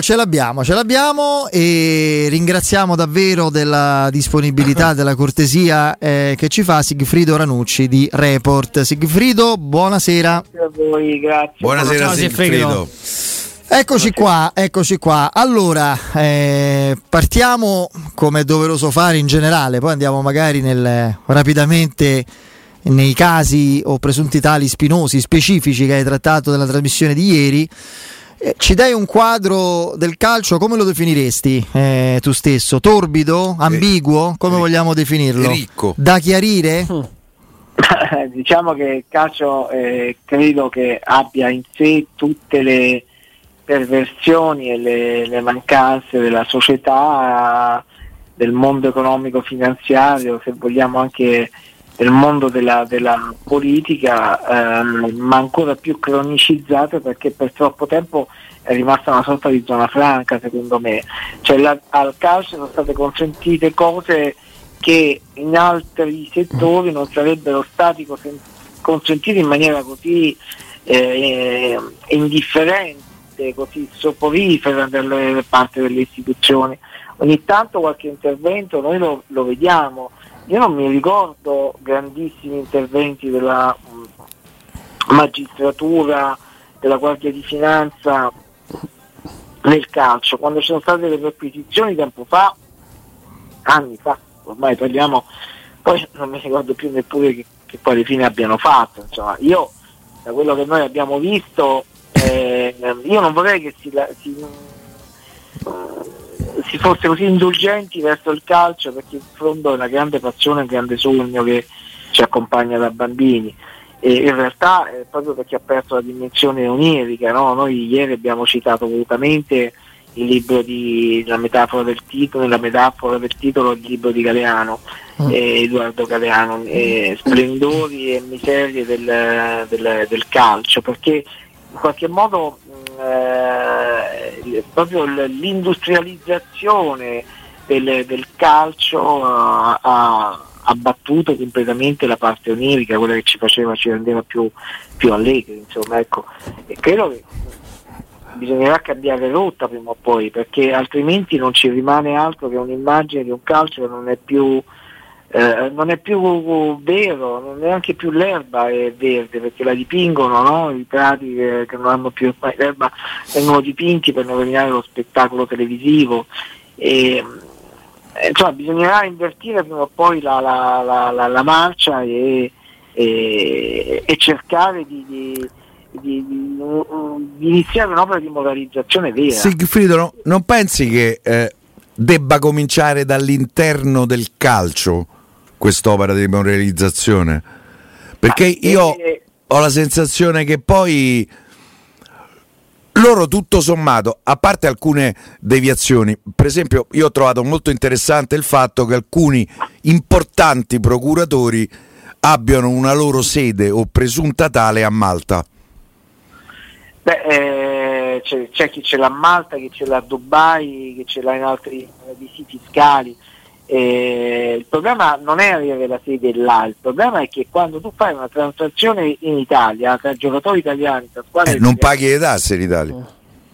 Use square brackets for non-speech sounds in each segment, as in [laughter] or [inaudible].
Ce l'abbiamo, ce l'abbiamo e ringraziamo davvero della disponibilità, [laughs] della cortesia eh, che ci fa Sigfrido Ranucci di Report. Sigfrido, buonasera. Grazie a voi, grazie. Buonasera Ciao, Sigfrido. Eccoci qua, eccoci qua. Allora, eh, partiamo come è doveroso fare in generale, poi andiamo magari nel, rapidamente nei casi o presunti tali spinosi specifici che hai trattato nella trasmissione di ieri. Eh, ci dai un quadro del calcio, come lo definiresti eh, tu stesso? Torbido? Ambiguo? Come vogliamo definirlo? Ricco. Da chiarire? [laughs] diciamo che il calcio eh, credo che abbia in sé tutte le perversioni e le, le mancanze della società, del mondo economico finanziario, se vogliamo anche del mondo della, della politica, ehm, ma ancora più cronicizzate perché per troppo tempo è rimasta una sorta di zona franca secondo me. Cioè, la- al calcio sono state consentite cose che in altri settori non sarebbero stati consen- consentite in maniera così eh, indifferente, così soporifera dalle parte delle istituzioni. Ogni tanto qualche intervento noi lo, lo vediamo. Io non mi ricordo grandissimi interventi della mh, magistratura, della Guardia di Finanza nel calcio. Quando ci sono state le perquisizioni tempo fa, anni fa, ormai parliamo, poi non mi ricordo più neppure che, che poi fine abbiano fatto. Insomma, io da quello che noi abbiamo visto, eh, io non vorrei che si, si, eh, si fosse così indulgenti verso il calcio perché in fondo è una grande passione, un grande sogno che ci accompagna da bambini e in realtà è proprio perché ha perso la dimensione onirica, no? noi ieri abbiamo citato volutamente il libro di la metafora del titolo, nella metafora del titolo il libro di Galeano, eh, Edoardo Galeano, eh, Splendori e miserie del, del- del calcio, perché in qualche modo mh, eh, proprio l'industrializzazione del, del calcio ha abbattuto completamente la parte onirica, quella che ci faceva, ci rendeva più, più allegri, insomma, ecco. E credo che bisognerà cambiare rotta prima o poi, perché altrimenti non ci rimane altro che un'immagine di un calcio che non è più eh, non è più vero, non neanche più l'erba è verde perché la dipingono, no? i prati che, che non hanno più ormai l'erba vengono dipinti per nominare lo spettacolo televisivo. E, eh, insomma, bisognerà invertire prima o poi la, la- la- la- la marcia e, e- e cercare di, di- di- di- di iniziare un'opera di moralizzazione vera. Sigfrido, no- non pensi che eh, debba cominciare dall'interno del calcio quest'opera di moralizzazione? Perché io Eh, ho la sensazione che poi loro tutto sommato, a parte alcune deviazioni, per esempio io ho trovato molto interessante il fatto che alcuni importanti procuratori abbiano una loro sede o presunta tale a Malta. Beh, eh, c'è, c'è chi ce l'ha a Malta, chi ce l'ha a Dubai, chi ce l'ha in altri paradisi fiscali. Eh, il problema non è avere la sede là, il problema è che quando tu fai una transazione in Italia tra giocatori italiani, tra squadre Eh, non paghi le tasse in Italia.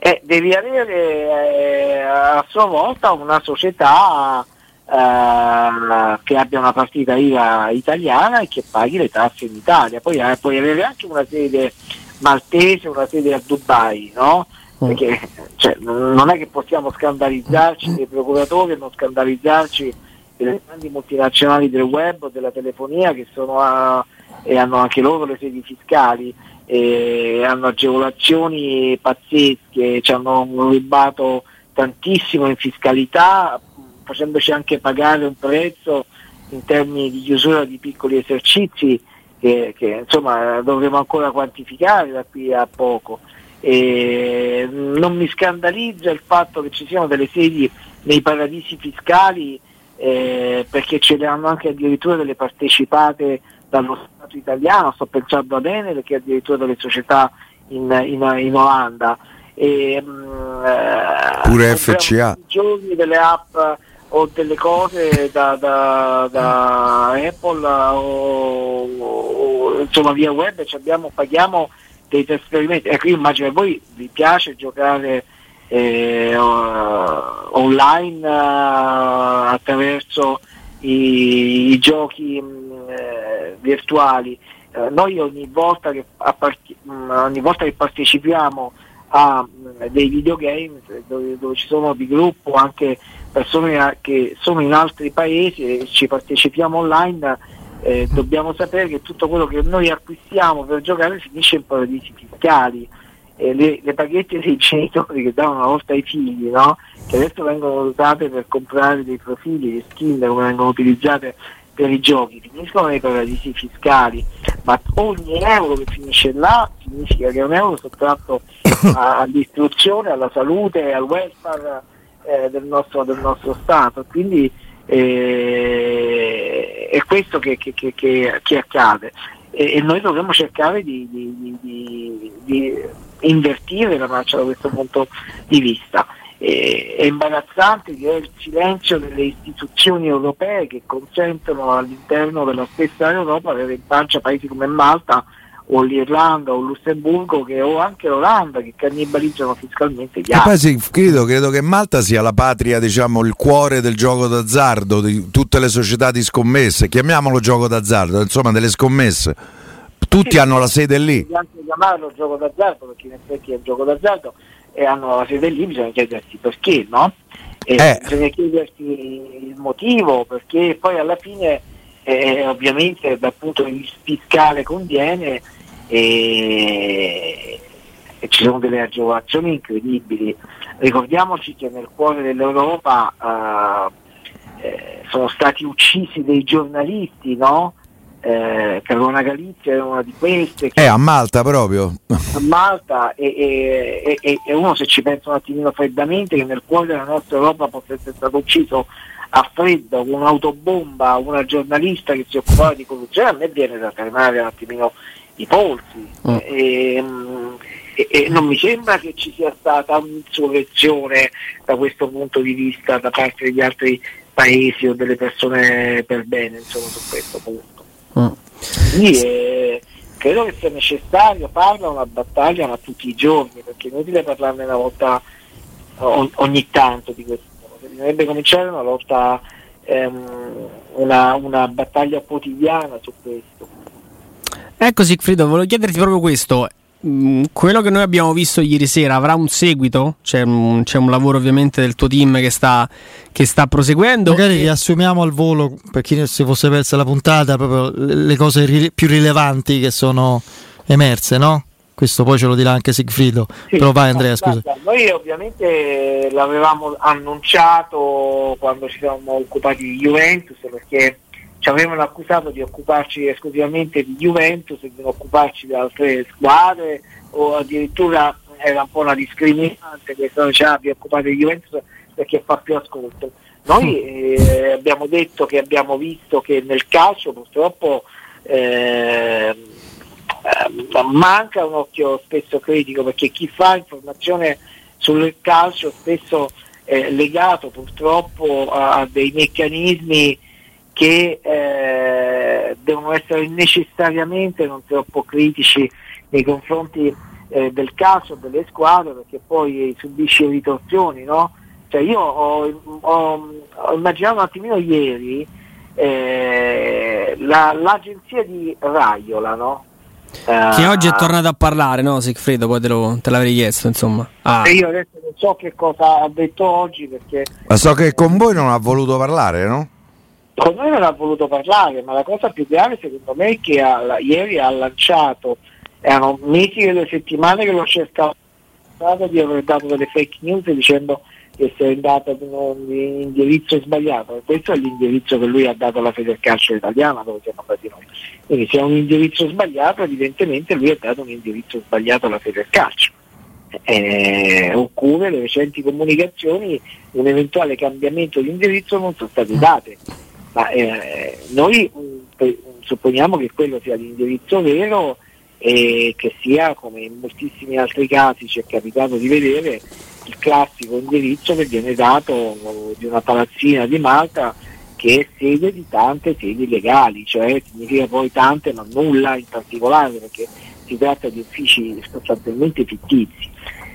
eh, devi avere eh, a sua volta una società eh, che abbia una partita IVA italiana e che paghi le tasse in Italia. Poi eh, puoi avere anche una sede maltese, una sede a Dubai, no? Perché cioè, non è che possiamo scandalizzarci dei procuratori e non scandalizzarci delle grandi multinazionali del web o della telefonia che sono a- e hanno anche loro le sedi fiscali hanno agevolazioni pazzesche, ci hanno rubato tantissimo in fiscalità facendoci anche pagare un prezzo in termini di chiusura di piccoli esercizi che, che, insomma dovremo ancora quantificare da qui a poco. E non mi scandalizza il fatto che ci siano delle sedi nei paradisi fiscali eh, perché ce le hanno anche addirittura delle partecipate dallo Stato italiano, sto pensando a Enel che addirittura delle società in, in- in Olanda. E, mm, eh, Pure FCA. giorni delle app o delle cose da, da- da Apple o, o, insomma via web ci abbiamo, paghiamo dei trasferimenti. Ecco io immagino che voi vi piace giocare eh, online uh, attraverso i, i giochi mm, eh, virtuali. Uh, noi ogni volta, che, part- mm, ogni volta che partecipiamo a mh, dei videogames dove, dove, ci sono di gruppo anche persone che sono in altri paesi e ci partecipiamo online, eh, dobbiamo sapere che tutto quello che noi acquistiamo per giocare finisce in paradisi fiscali. Eh, le, le, paghette dei genitori che davano una volta ai figli, no? che adesso vengono usate per comprare dei profili, le skin come vengono utilizzate per i giochi, finiscono nei paradisi fiscali, ma ogni euro che finisce là significa che è un euro sottratto [coughs] all'istruzione, alla salute, al welfare eh, del, nostro, del, nostro, Stato. Quindi eh, è questo che, che, che, che accade e, e, noi dovremmo cercare di, di, di, di invertire la marcia da questo punto di vista. E, è imbarazzante che è il silenzio delle istituzioni europee che consentono all'interno della stessa Europa avere in pancia paesi come Malta o l'Irlanda o il Lussemburgo che, o anche l'Olanda che cannibalizzano fiscalmente gli altri. E poi sì, credo, credo, che Malta sia la patria, diciamo, il cuore del gioco d'azzardo, di tutte le società di scommesse, chiamiamolo gioco d'azzardo, insomma delle scommesse. Tutti sì, hanno la sede lì. Anche chiamarlo gioco d'azzardo perché in effetti è un gioco d'azzardo e hanno la sede lì, bisogna chiedersi perché, no? Eh. Bisogna chiedersi il motivo, perché poi alla fine eh, ovviamente dal punto di vista fiscale conviene e, e ci sono delle agevolazioni incredibili. Ricordiamoci che nel cuore dell'Europa uh, eh, sono stati uccisi dei giornalisti, no? Eh, Carona Galizia è una di queste. È eh, a Malta proprio. A Malta e, e, e, e, uno se ci pensa un attimino freddamente che nel cuore della nostra Europa possa essere stato ucciso a freddo con un'autobomba una giornalista che si occupava di corruzione, a me viene da tremare un attimino i polsi. Mm. E, e, e, non mi sembra che ci sia stata un'insurrezione da questo punto di vista da parte degli altri paesi o delle persone per bene insomma, su questo punto. Mm. Quindi eh, credo che sia necessario farla una battaglia ma tutti i giorni, perché è inutile parlarne una volta ogni tanto di questo. Bisognerebbe cominciare una lotta, ehm, una, una battaglia quotidiana su questo. Ecco Sigfrido, volevo chiederti proprio questo. Mm, quello che noi abbiamo visto ieri sera avrà un seguito? C'è un, c'è un lavoro ovviamente del tuo team che sta, che sta proseguendo. Magari e... riassumiamo al volo, per chi si fosse persa la puntata, proprio le cose ri- più rilevanti che sono emerse, no? Questo poi ce lo dirà anche Sigfrido. Sì, Però vai Andrea, scusa. Noi ovviamente l'avevamo annunciato quando ci siamo occupati di Juventus perché ci avevano accusato di occuparci esclusivamente di Juventus e di non occuparci di altre squadre o addirittura era un po' una discriminante che ci ah, vi occupate di Juventus perché fa più ascolto. Noi eh, abbiamo detto che abbiamo visto che nel calcio purtroppo eh, manca un occhio spesso critico perché chi fa informazione sul calcio spesso è legato purtroppo a dei meccanismi che eh, devono essere necessariamente non troppo critici nei confronti eh, del calcio, delle squadre, perché poi subisce ritorsioni, no? Cioè io ho, ho, ho, immaginato un attimino ieri eh, la, l'agenzia di Raiola, no? Che oggi è tornato a parlare, no Sigfredo? Poi te, lo, te l'avrei chiesto, insomma. Ah. io adesso non so che cosa ha detto oggi perché... Ma so che con voi non ha voluto parlare, no? con noi non ha voluto parlare, ma la cosa più grave secondo me è che ha, ieri ha lanciato, erano mesi e due settimane che lo cercavo di aver dato delle fake news dicendo che si è andato ad un indirizzo sbagliato questo è l'indirizzo che lui ha dato alla Federcalcio italiana dove siamo andati noi. Quindi se è un indirizzo sbagliato evidentemente lui ha dato un indirizzo sbagliato alla Federcalcio. Eh, oppure le recenti comunicazioni un eventuale cambiamento di indirizzo non sono state date ma eh, noi mm, supponiamo che quello sia l'indirizzo vero e che sia, come in moltissimi altri casi ci è capitato di vedere, il classico indirizzo che viene dato di una palazzina di Malta che è sede di tante sedi legali, cioè significa poi tante ma nulla in particolare perché si tratta di uffici sostanzialmente fittizi.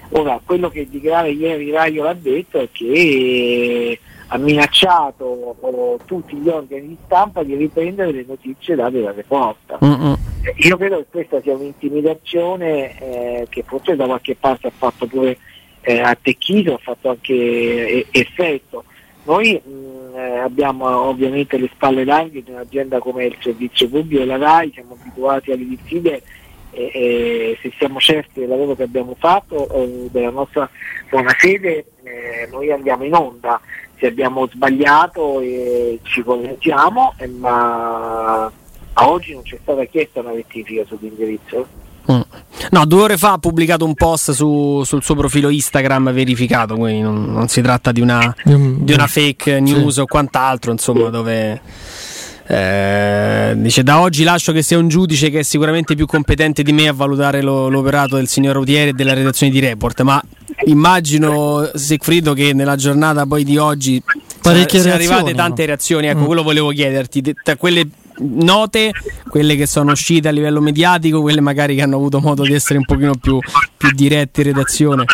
Ora, quello che di grave ieri Raio l'ha detto è che ha minacciato oh, tutti gli organi di stampa di riprendere le notizie date da Reporta. Mm-mm. Io credo che questa sia un'intimidazione eh, che forse da qualche parte ha fatto pure eh, attecchito, ha fatto anche eh, effetto. Noi mh, eh, abbiamo ovviamente le spalle larghe di un'azienda come il servizio pubblico e la RAI, siamo abituati alle diffide e, e se siamo certi del lavoro che abbiamo fatto, eh, della nostra buona fede, eh, noi andiamo in onda. Se abbiamo sbagliato eh, ci correggiamo, eh, ma a oggi non c'è stata chiesta una rettifica sull'indirizzo. No, due ore fa ha pubblicato un post su- sul suo profilo Instagram verificato, quindi non, non si tratta di una, di una fake news o quant'altro, insomma, dove eh, dice da oggi lascio che sia un giudice che è sicuramente più competente di me a valutare lo- l'operato del signor Autieri e della redazione di Report, ma immagino Sigfrido che nella giornata poi di oggi siano arrivate tante no? reazioni, ecco Mm. quello volevo chiederti, De- tra quelle note, quelle che sono uscite a livello mediatico, quelle magari che hanno avuto modo di essere un pochino più, più dirette in redazione.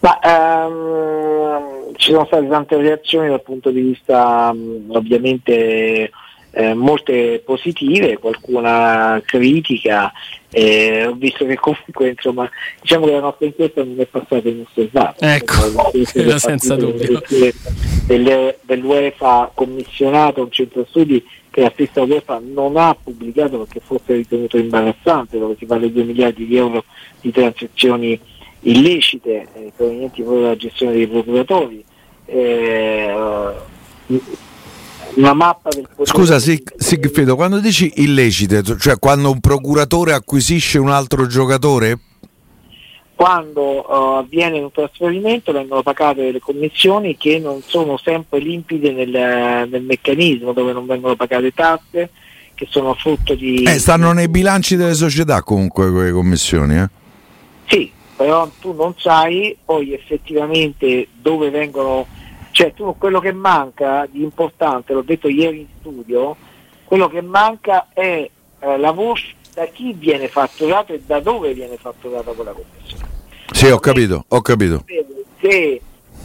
Ma ehm, ci sono state tante reazioni dal punto di vista mh, ovviamente eh, molte positive, qualcuna critica. Eh, ho visto che comunque insomma diciamo che la nostra inchiesta non è passata inosservata. Ecco, quello [laughs] che senza dubbio. dell'UEFA commissionato un centro studi che la stessa UEFA non ha pubblicato perché fosse ritenuto imbarazzante, dove si parla di 2 miliardi di euro di transazioni illecite eh, provenienti proprio dalla gestione dei procuratori. Eh, una mappa del potere Scusa Sig- Sigfrido, quando dici illecite, cioè quando un procuratore acquisisce un altro giocatore? quando eh, avviene un trasferimento vengono pagate delle commissioni che non sono sempre limpide nel, nel meccanismo, dove non vengono pagate tasse, che sono frutto di... Eh, stanno nei bilanci delle società comunque quelle commissioni, eh? Sì, però tu non sai poi effettivamente dove vengono, cioè tu quello che manca di importante, l'ho detto ieri in studio, quello che manca è eh, la voce da chi viene fatturato e da dove viene fatturata quella commissione. Sì, ho capito, ho capito. Se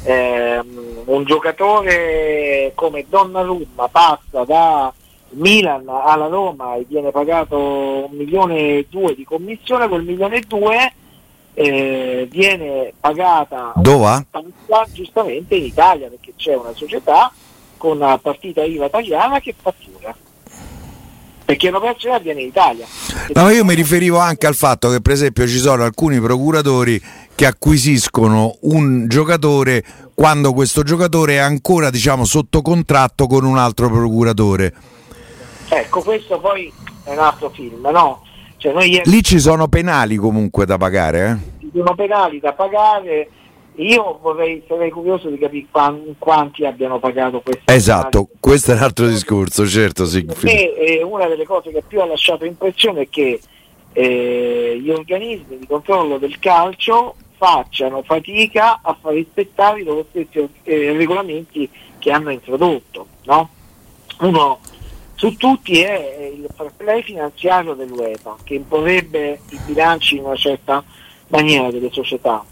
ehm, un giocatore come Donnarumma passa da Milan alla Roma e viene pagato un milione e due di commissione, quel milione e due eh, viene pagata tassa giustamente in Italia perché c'è una società con una partita IVA italiana che fattura. Perché l'operazione avviene in Italia. No, io mi riferivo anche al fatto che per esempio ci sono alcuni procuratori che acquisiscono un giocatore quando questo giocatore è ancora diciamo sotto contratto con un altro procuratore. Ecco, questo poi è un altro film, no? Cioè ieri Lì ci sono penali comunque da pagare, eh? ci sono penali da pagare. Io vorrei, sarei curioso di capire quan- quanti abbiano pagato questi Esatto, questo è un altro discorso, certo Per Sigfrido. me eh, una delle cose che più ha lasciato impressione è che eh, gli organismi di controllo del calcio facciano fatica a far rispettare i loro stessi eh, regolamenti che hanno introdotto. no? Uno su tutti è il fair play finanziario dell'UEFA che imporrebbe i bilanci in una certa maniera delle società.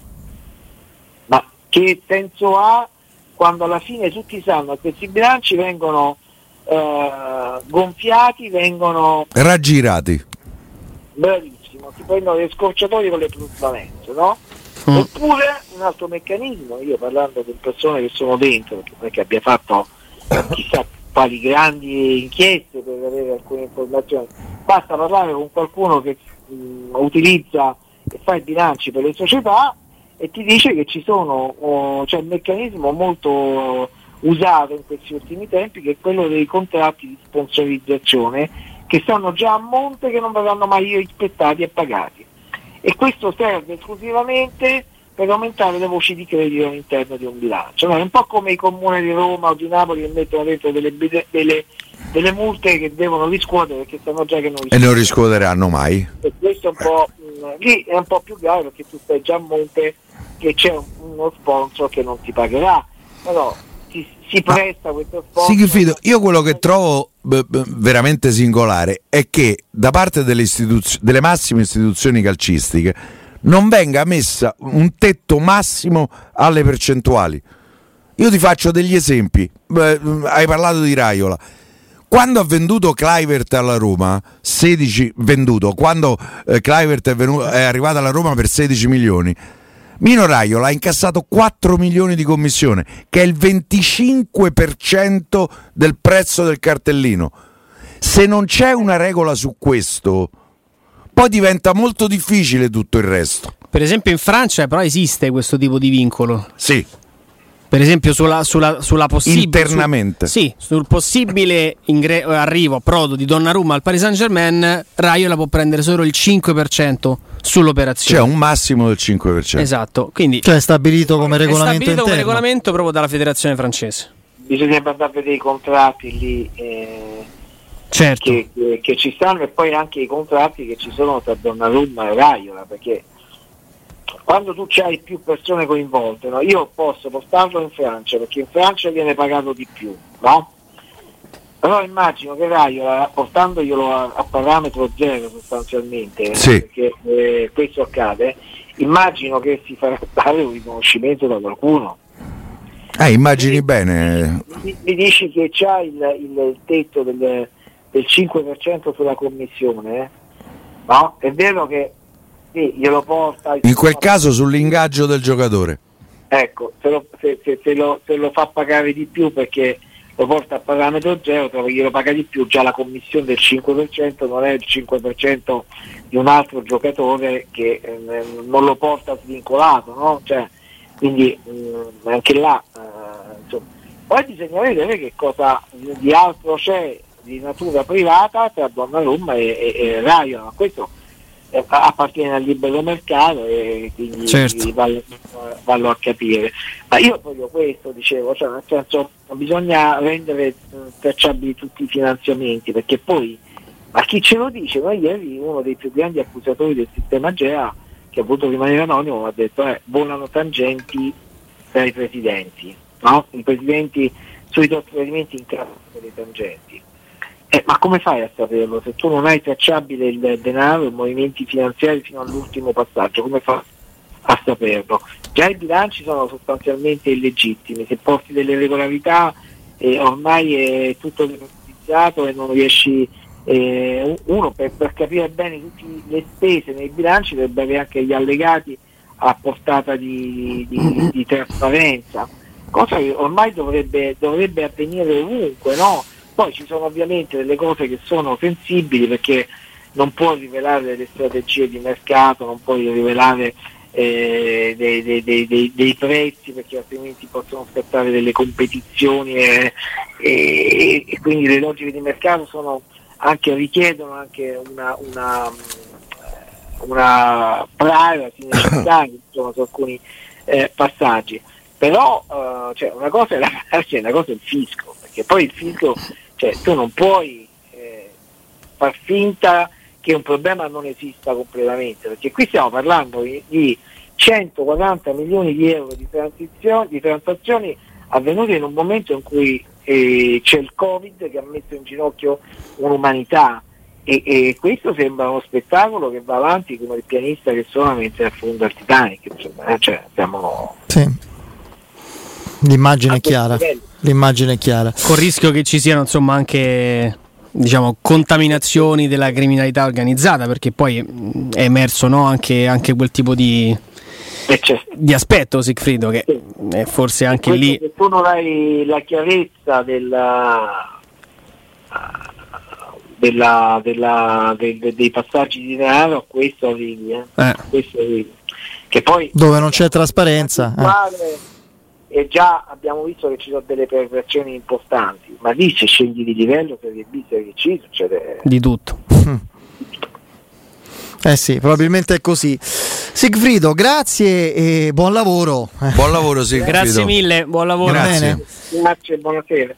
Ma che senso ha quando alla fine tutti sanno che questi bilanci vengono eh, gonfiati, vengono Raggirati. bravissimo, si prendono le scorciatoie con le plusvalenze, no? Mm. Oppure un altro meccanismo, io parlando con persone che sono dentro, perché abbia fatto chissà quali grandi inchieste per avere alcune informazioni, basta parlare con qualcuno che mh, utilizza e fa i bilanci per le società e ti dice che ci sono, oh, c'è un meccanismo molto usato in questi ultimi tempi che è quello dei contratti di sponsorizzazione che stanno già a monte che non verranno mai rispettati e pagati. E questo serve esclusivamente per aumentare le voci di credito all'interno di un bilancio. No, è un po' come i comuni di Roma o di Napoli che mettono dentro delle, delle- delle multe che devono riscuotere perché sanno già che non E non riscuoteranno mai. e questo è un po', mh, lì è un po' più grave perché tu stai già a monte che c'è un- uno sponsor che non ti pagherà. Però si, si presta questo sponsor. Sigfrido, io quello che trovo b- b- veramente singolare è che da parte delle, istituz- delle massime istituzioni calcistiche non venga messa un tetto massimo alle percentuali. Io ti faccio degli esempi. Beh, hai parlato di Raiola. Quando ha venduto Clivert alla Roma, 16 venduto, quando eh, Clivert è, venuto, è arrivato alla Roma per 16 milioni, Mino Raiola ha incassato 4 milioni di commissione, che è il 25% del prezzo del cartellino. Se non c'è una regola su questo, poi diventa molto difficile tutto il resto. Per esempio in Francia però esiste questo tipo di vincolo. Sì. Per esempio sulla, sulla, sulla possibile internamente. Su, sì, sul possibile ingre- arrivo approdo di Donnarumma al Paris Saint-Germain, Raiola può prendere solo il 5% sull'operazione. C'è un massimo del 5%. Esatto, quindi cioè è stabilito come è regolamento stabilito come interno. regolamento proprio dalla federazione francese. Bisognerebbe andare a vedere i contratti lì eh, Certo. che, che- che ci stanno e poi anche i contratti che ci sono tra Donnarumma e Raiola, perché quando tu hai più persone coinvolte, no? io posso portarlo in Francia perché in Francia viene pagato di più, no? Però immagino che Raiola, portandoglielo a, a parametro zero sostanzialmente, Sì. perché eh, questo accade, immagino che si farà dare un riconoscimento da qualcuno. Eh, immagini bene. Mi, mi dici che c'ha il, il- il tetto del, del 5% sulla commissione, no? È vero che sì, glielo porta... In quel caso sull'ingaggio del giocatore. Ecco, se lo, se- se- se lo- se lo fa pagare di più perché lo porta a parametro zero, però glielo paga di più, già la commissione del 5% non è il 5% di un altro giocatore che eh, non lo porta svincolato, no? Cioè, quindi mh, anche là, eh, insomma. Poi bisogna vedere che cosa di altro c'è di natura privata tra Donnarumma e, e, e Raiola, ma questo eh, appartiene al libero mercato e quindi Certo. vallo, vallo a capire. Ma io voglio questo, dicevo, cioè nel senso bisogna rendere eh, tracciabili tutti i finanziamenti perché poi, ma chi ce lo dice? Noi ieri uno dei più grandi accusatori del sistema GEA che ha voluto rimanere anonimo ha detto eh, volano tangenti tra i presidenti, no? I presidenti sui trasferimenti in casa delle tangenti. Eh, ma come fai a saperlo? Se tu non hai tracciabile il denaro, i movimenti finanziari fino all'ultimo passaggio, come fai a saperlo? Già i bilanci sono sostanzialmente illegittimi, se porti delle regolarità eh, ormai è tutto democratizzato e non riesci, eh, uno per, per capire bene tutte le spese nei bilanci dovrebbe avere anche gli allegati a portata di, di- di trasparenza, cosa che ormai dovrebbe, dovrebbe avvenire ovunque, no? Poi ci sono ovviamente delle cose che sono sensibili perché non puoi rivelare le strategie di mercato, non puoi rivelare eh, dei, dei- dei- dei- prezzi perché altrimenti possono scattare delle competizioni e, e- e quindi le logiche di mercato sono anche, richiedono anche una, una, una privacy [coughs] necessaria insomma, su alcuni eh, passaggi. Però eh, cioè, una cosa è la [laughs] privacy e una cosa è il fisco, perché poi il fisco, cioè, tu non puoi eh, far finta che un problema non esista completamente, perché qui stiamo parlando di, di 140 milioni di euro di, di transazioni avvenute in un momento in cui eh, c'è il Covid che ha messo in ginocchio un'umanità e, e questo sembra uno spettacolo che va avanti come il pianista che suona mentre affonda il Titanic, insomma, eh, cioè, siamo Sì. L'immagine è chiara. livello. L'immagine è chiara. Con il rischio che ci siano insomma anche diciamo, contaminazioni della criminalità organizzata, perché poi è emerso no, anche, anche quel tipo di, di aspetto, Sigfrido, che Sì. è forse anche lì. Se tu non hai la chiarezza della, della- della- del- de- dei passaggi di denaro, questo arrivi. eh. Eh, Questo arrivi. Che poi Dove non c'è trasparenza. eh. E già abbiamo visto che ci sono delle perversioni importanti, ma lì se scegli di livello Serie B, Serie C succede di tutto. [laughs] Eh sì, probabilmente è così. Sigfrido, grazie e buon lavoro. Buon lavoro, Sigfrido. Grazie mille, buon lavoro. Grazie. Grazie buonasera.